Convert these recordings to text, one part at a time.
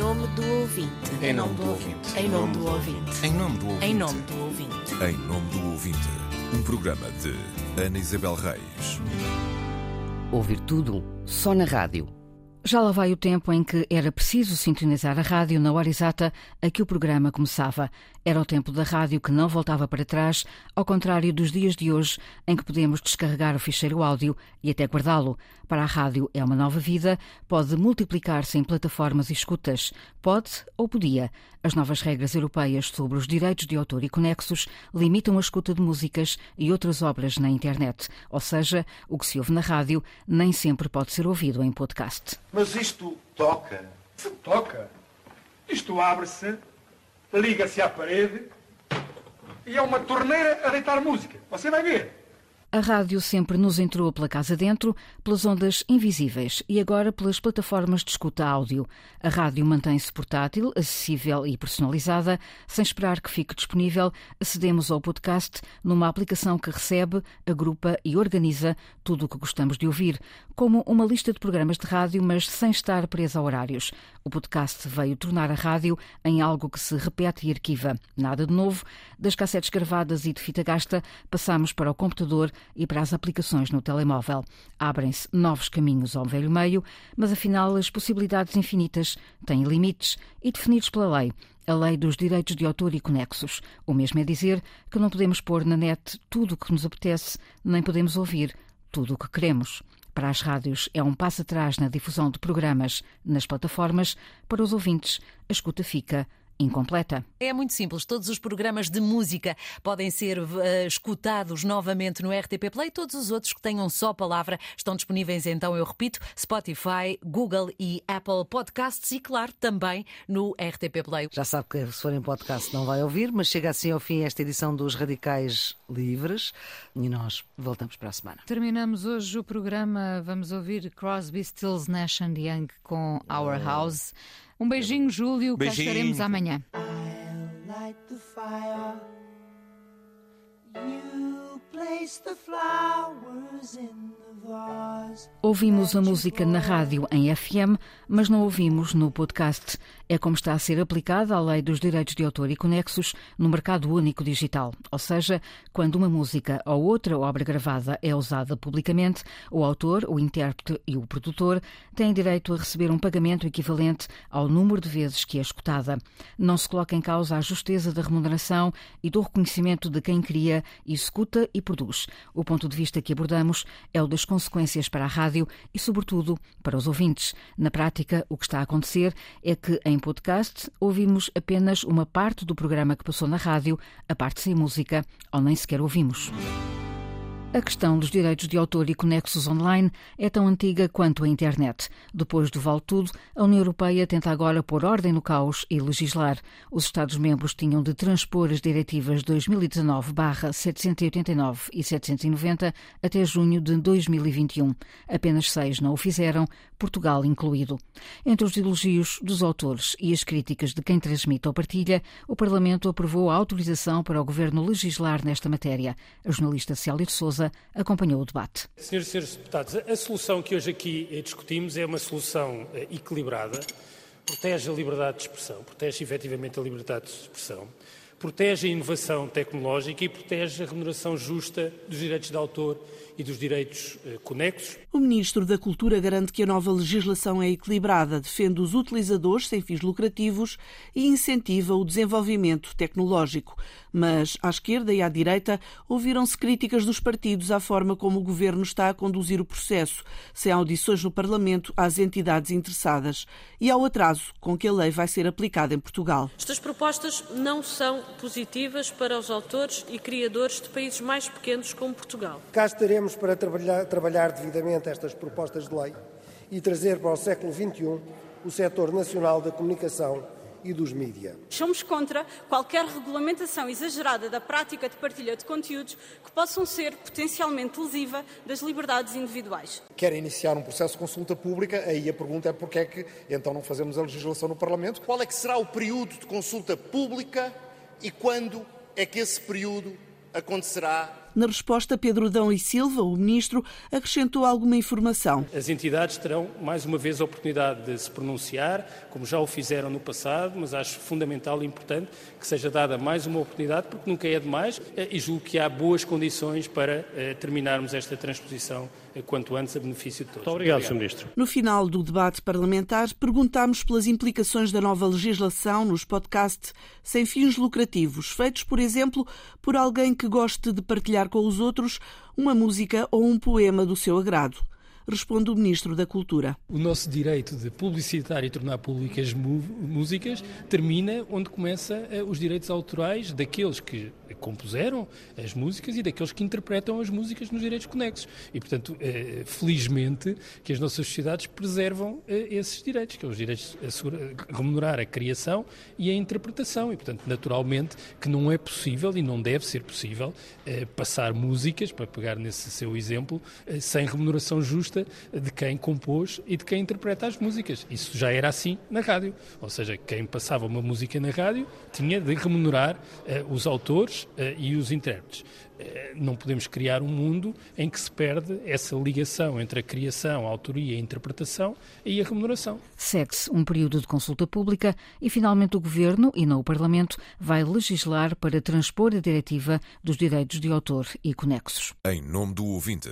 nome do ouvinte. Em nome do ouvinte. Em nome do ouvinte. Em nome do ouvinte. Em nome do ouvinte. Em nome do ouvinte. Um programa de Ana Isabel Reis. Ouvir tudo só na rádio. Já lá vai o tempo em que era preciso sintonizar a rádio na hora exata a que o programa começava. Era o tempo da rádio que não voltava para trás, ao contrário dos dias de hoje, em que podemos descarregar o ficheiro áudio e até guardá-lo. Para a rádio é uma nova vida, pode multiplicar-se em plataformas e escutas. Pode ou podia. As novas regras europeias sobre os direitos de autor e conexos limitam a escuta de músicas e outras obras na internet. Ou seja, o que se ouve na rádio nem sempre pode ser ouvido em podcast. Mas isto toca. Se toca. Isto abre-se, liga-se à parede e é uma torneira a deitar música. Você vai ver. A rádio sempre nos entrou pela casa dentro, pelas ondas invisíveis e agora pelas plataformas de escuta áudio. A rádio mantém-se portátil, acessível e personalizada. Sem esperar que fique disponível, acedemos ao podcast numa aplicação que recebe, agrupa e organiza tudo o que gostamos de ouvir, como uma lista de programas de rádio, mas sem estar presa a horários. O podcast veio tornar a rádio em algo que se repete e arquiva. Nada de novo. Das cassetes gravadas e de fita gasta, passamos para o computador e para as aplicações no telemóvel. Abrem-se novos caminhos ao velho meio, mas afinal as possibilidades infinitas têm limites e definidos pela lei. A lei dos direitos de autor e conexos. O mesmo é dizer que não podemos pôr na net tudo o que nos apetece, nem podemos ouvir tudo o que queremos. Para as rádios é um passo atrás na difusão de programas nas plataformas. Para os ouvintes, a escuta fica incompleta. É muito simples. Todos os programas de música podem ser uh, escutados novamente no RTP Play. Todos os outros que tenham só palavra estão disponíveis, então, eu repito, Spotify, Google e Apple Podcasts e, claro, também no RTP Play. Já sabe que se for em podcast não vai ouvir, mas chega assim ao fim esta edição dos Radicais Livres e nós voltamos para a semana. Terminamos hoje o programa. Vamos ouvir Crosby, Stills, Nash and Young com Our House. Um beijinho, Júlio. Cá Beijinho. estaremos amanhã. You place the flowers in the. Ouvimos a música na rádio em FM, mas não ouvimos no podcast. É como está a ser aplicada a lei dos direitos de autor e conexos no mercado único digital. Ou seja, quando uma música ou outra obra gravada é usada publicamente, o autor, o intérprete e o produtor têm direito a receber um pagamento equivalente ao número de vezes que é escutada. Não se coloca em causa a justeza da remuneração e do reconhecimento de quem cria, executa e produz. O ponto de vista que abordamos é o das consequências para a rádio e, sobretudo, para os ouvintes. Na prática, o que está a acontecer é que, em podcast, ouvimos apenas uma parte do programa que passou na rádio, a parte sem música, ou nem sequer ouvimos. A questão dos direitos de autor e conexos online é tão antiga quanto a internet. Depois do Vale Tudo, a União Europeia tenta agora pôr ordem no caos e legislar. Os Estados-membros tinham de transpor as diretivas 2019-789 e 790 até junho de 2021. Apenas seis não o fizeram, Portugal incluído. Entre os elogios dos autores e as críticas de quem transmite ou partilha, o Parlamento aprovou a autorização para o Governo legislar nesta matéria. A jornalista Célia de Souza acompanhou o debate. Senhoras e senhores deputados, a solução que hoje aqui eh, discutimos é uma solução eh, equilibrada, protege a liberdade de expressão, protege efetivamente a liberdade de expressão, protege a inovação tecnológica e protege a remuneração justa dos direitos de autor e dos direitos eh, conexos. O Ministro da Cultura garante que a nova legislação é equilibrada, defende os utilizadores sem fins lucrativos e incentiva o desenvolvimento tecnológico. Mas à esquerda e à direita ouviram-se críticas dos partidos à forma como o governo está a conduzir o processo, sem audições no Parlamento às entidades interessadas e ao atraso com que a lei vai ser aplicada em Portugal. Estas propostas não são positivas para os autores e criadores de países mais pequenos como Portugal. Cá estaremos para trabalhar, trabalhar devidamente estas propostas de lei e trazer para o século XXI o setor nacional da comunicação e dos mídia. Somos contra qualquer regulamentação exagerada da prática de partilha de conteúdos que possam ser potencialmente lesiva das liberdades individuais. Quer iniciar um processo de consulta pública, aí a pergunta é porque é que então não fazemos a legislação no Parlamento? Qual é que será o período de consulta pública e quando é que esse período acontecerá Na resposta, Pedro Dão e Silva, o ministro, acrescentou alguma informação. As entidades terão mais uma vez a oportunidade de se pronunciar, como já o fizeram no passado, mas acho fundamental e importante que seja dada mais uma oportunidade, porque nunca é demais, eh, e julgo que há boas condições para eh, terminarmos esta transposição eh, quanto antes a benefício de todos. Muito obrigado, Sr. Ministro. No final do debate parlamentar, perguntámos pelas implicações da nova legislação nos podcasts sem fins lucrativos, feitos, por exemplo, por alguém que goste de partilhar com os outros uma música ou um poema do seu agrado responde o Ministro da Cultura. O nosso direito de publicitar e tornar públicas músicas termina onde começa eh, os direitos autorais daqueles que compuseram as músicas e daqueles que interpretam as músicas nos direitos conexos. E, portanto, eh, felizmente que as nossas sociedades preservam eh, esses direitos, que é os direitos a remunerar a criação e a interpretação. E, portanto, naturalmente que não é possível e não deve ser possível passar músicas, para pegar nesse seu exemplo, sem remuneração justa de quem compôs e de quem interpreta as músicas. Isso já era assim na rádio. Ou seja, quem passava uma música na rádio tinha de remunerar os autores e os intérpretes. Uh, não podemos criar um mundo em que se perde essa ligação entre a criação, a autoria, a interpretação e a remuneração. Segue-se um período de consulta pública e, finalmente, o Governo, e não o Parlamento, vai legislar para transpor a diretiva dos direitos de autor e conexos. Em nome do ouvinte.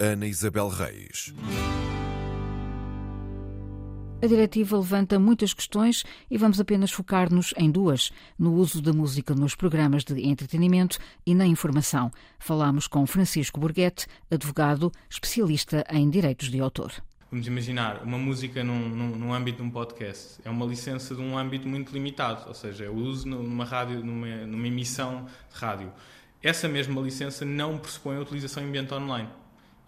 Ana Isabel Reis. A diretiva levanta muitas questões e vamos apenas focar-nos em duas: no uso da música nos programas de entretenimento e na informação. Falamos com Francisco Burguete, advogado, especialista em direitos de autor. Vamos imaginar uma música num, num, num, âmbito de um podcast. É uma licença de um âmbito muito limitado, ou seja, é o uso numa rádio, numa, numa emissão de rádio. Essa mesma licença não pressupõe a utilização em ambiente online.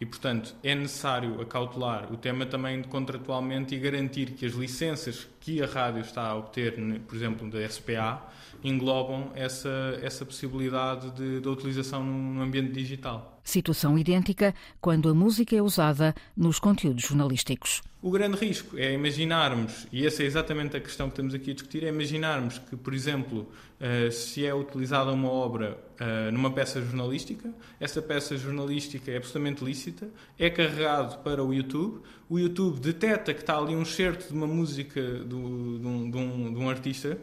E, portanto, é necessário acautelar o tema também contratualmente e garantir que as licenças que a rádio está a obter, por exemplo, da SPA, englobam essa, essa possibilidade de, de utilização no ambiente digital. Situação idêntica quando a música é usada nos conteúdos jornalísticos. O grande risco é imaginarmos, e essa é exatamente a questão que estamos aqui a discutir, é imaginarmos que, por exemplo, eh, se é utilizada uma obra eh, numa peça jornalística, essa peça jornalística é absolutamente lícita, é carregado para o YouTube, o YouTube detecta que está ali um certo de uma música do, de, um, de, um, de um artista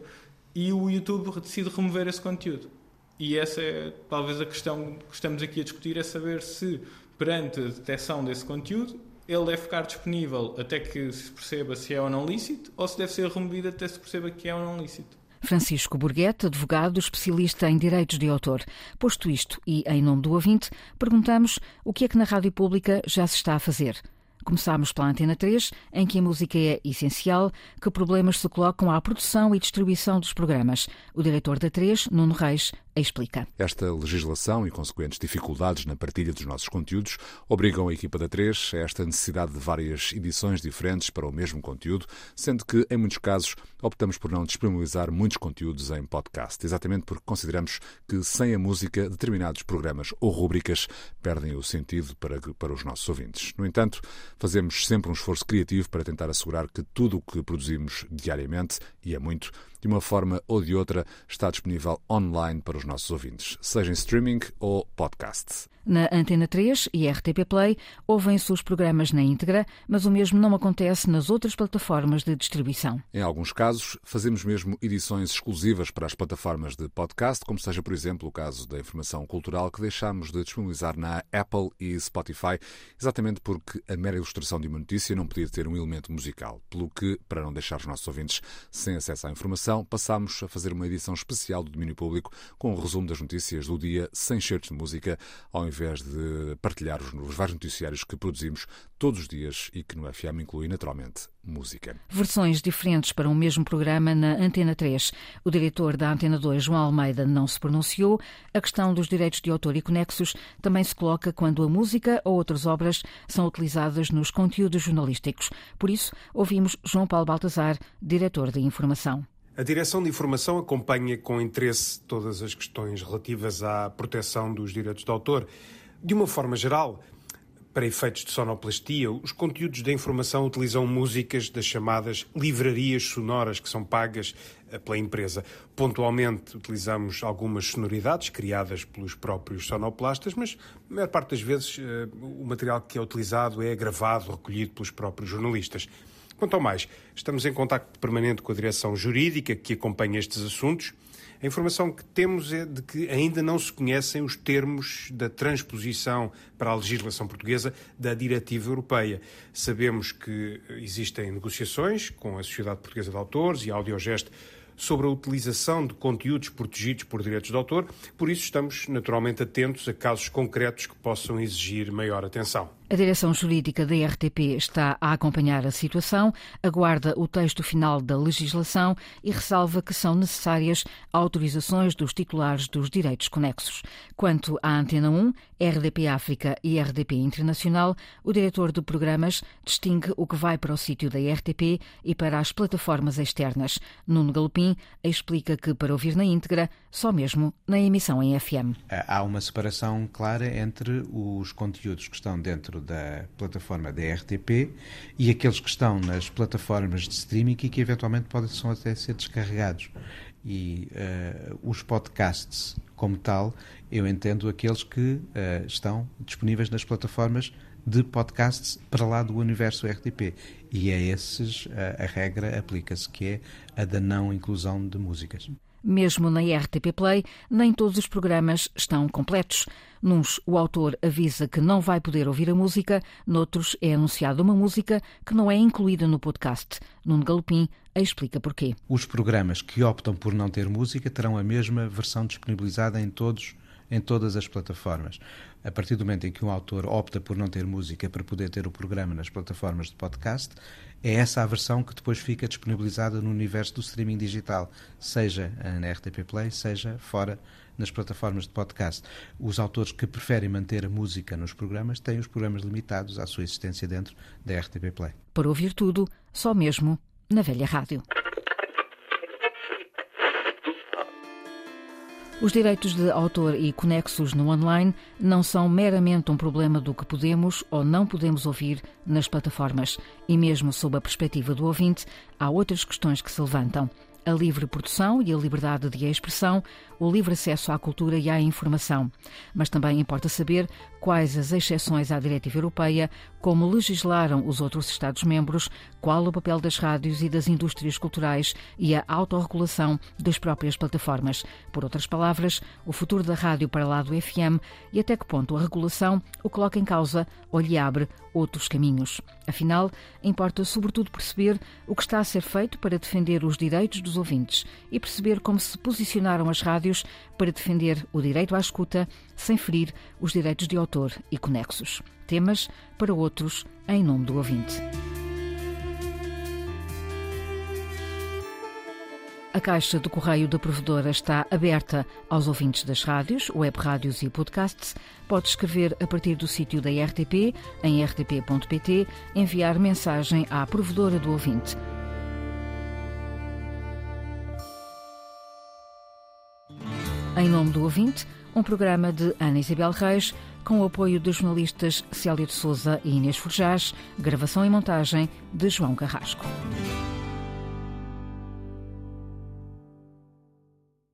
e o YouTube decide remover esse conteúdo. E essa é talvez a questão que estamos aqui a discutir, é saber se, perante a detecção desse conteúdo, ele deve ficar disponível até que se perceba se é ou não lícito, ou se deve ser removido até se perceba que é ou não lícito. Francisco Burguete, advogado especialista em direitos de autor. Posto isto e em nome do ouvinte, perguntamos o que é que na rádio pública já se está a fazer. Começámos pela Antena 3, em que a música é essencial, que problemas se colocam à produção e distribuição dos programas. O diretor da 3, Nuno Reis, explica. Esta legislação e consequentes dificuldades na partilha dos nossos conteúdos obrigam a equipa da 3 a esta necessidade de várias edições diferentes para o mesmo conteúdo, sendo que, em muitos casos, optamos por não disponibilizar muitos conteúdos em podcast, exatamente porque consideramos que, sem a música, determinados programas ou rúbricas perdem o sentido para, para os nossos ouvintes. No entanto, fazemos sempre um esforço criativo para tentar assegurar que tudo o que produzimos diariamente, e é muito, de uma forma ou de outra, está disponível online para os nossos ouvintes, seja em streaming ou podcast. Na Antena 3 e RTP Play ouvem-se os programas na íntegra, mas o mesmo não acontece nas outras plataformas de distribuição. Em alguns casos, fazemos mesmo edições exclusivas para as plataformas de podcast, como seja, por exemplo, o caso da informação cultural que deixamos de disponibilizar na Apple e Spotify, exatamente porque a mera ilustração de uma notícia não podia ter um elemento musical, pelo que, para não deixar os nossos ouvintes sem acesso à informação, passamos a fazer uma edição especial do domínio público com o resumo das notícias do dia sem certos de música, ao invés invés de partilhar os, os vários noticiários que produzimos todos os dias e que no FM inclui naturalmente música. Versões diferentes para o um mesmo programa na Antena 3. O diretor da Antena 2, João Almeida, não se pronunciou. A questão dos direitos de autor e conexos também se coloca quando a música ou outras obras são utilizadas nos conteúdos jornalísticos. Por isso, ouvimos João Paulo Baltazar, diretor de Informação. A Direção de Informação acompanha com interesse todas as questões relativas à proteção dos direitos de autor. De uma forma geral, para efeitos de sonoplastia, os conteúdos da informação utilizam músicas das chamadas livrarias sonoras que são pagas eh, pela empresa. Pontualmente utilizamos algumas sonoridades criadas pelos próprios sonoplastas, mas a maior parte das vezes eh, o material que é utilizado é gravado, recolhido pelos próprios jornalistas. Quanto ao mais, estamos em contato permanente com a direção jurídica que acompanha estes assuntos a informação que temos é de que ainda não se conhecem os termos da transposição para a legislação portuguesa da diretiva europeia. Sabemos que existem negociações com a Sociedade Portuguesa de Autores e a Audiogest sobre a utilização de conteúdos protegidos por direitos de autor, por isso estamos naturalmente atentos a casos concretos que possam exigir maior atenção. A direção jurídica da RTP está a acompanhar a situação, aguarda o texto final da legislação e ressalva que são necessárias autorizações dos titulares dos direitos conexos. Quanto à Antena 1, RDP África e RDP Internacional, o diretor de programas distingue o que vai para o sítio da RTP e para as plataformas externas. Nuno Galopim explica que para ouvir na íntegra, só mesmo na emissão em FM. Há uma separação clara entre os conteúdos que estão dentro da plataforma da RTP e aqueles que estão nas plataformas de streaming e que eventualmente podem até ser descarregados. E uh, os podcasts, como tal, eu entendo aqueles que uh, estão disponíveis nas plataformas de podcasts para lá do universo RTP. E a esses uh, a regra aplica-se, que é a da não inclusão de músicas. Mesmo na RTP Play, nem todos os programas estão completos. Nuns, o autor avisa que não vai poder ouvir a música, noutros, é anunciada uma música que não é incluída no podcast. Nuno Galopim explica porquê. Os programas que optam por não ter música terão a mesma versão disponibilizada em todos em todas as plataformas. A partir do momento em que um autor opta por não ter música para poder ter o programa nas plataformas de podcast, é essa a versão que depois fica disponibilizada no universo do streaming digital, seja na RTP Play, seja fora nas plataformas de podcast. Os autores que preferem manter a música nos programas têm os programas limitados à sua existência dentro da RTP Play. Para ouvir tudo, só mesmo na velha rádio. Os direitos de autor e conexos no online não são meramente um problema do que podemos ou não podemos ouvir nas plataformas. E mesmo sob a perspectiva do ouvinte, há outras questões que se levantam a livre produção e a liberdade de expressão, o livre acesso à cultura e à informação. Mas também importa saber quais as exceções à diretiva europeia, como legislaram os outros Estados-membros, qual o papel das rádios e das indústrias culturais e a autorregulação das próprias plataformas. Por outras palavras, o futuro da rádio para lá do FM e até que ponto a regulação o coloca em causa ou lhe abre outros caminhos. Afinal, importa sobretudo perceber o que está a ser feito para defender os direitos dos ouvintes e perceber como se posicionaram as rádios para defender o direito à escuta sem ferir os direitos de autor e conexos. Temas para outros em nome do ouvinte. A caixa do correio da provedora está aberta aos ouvintes das rádios, web rádios e podcasts. Pode escrever a partir do sítio da RTP, em rtp.pt, enviar mensagem à provedora do ouvinte. Em nome do ouvinte, um programa de Ana Isabel Reis, com o apoio dos jornalistas Célia de Souza e Inês Forjás, gravação e montagem de João Carrasco.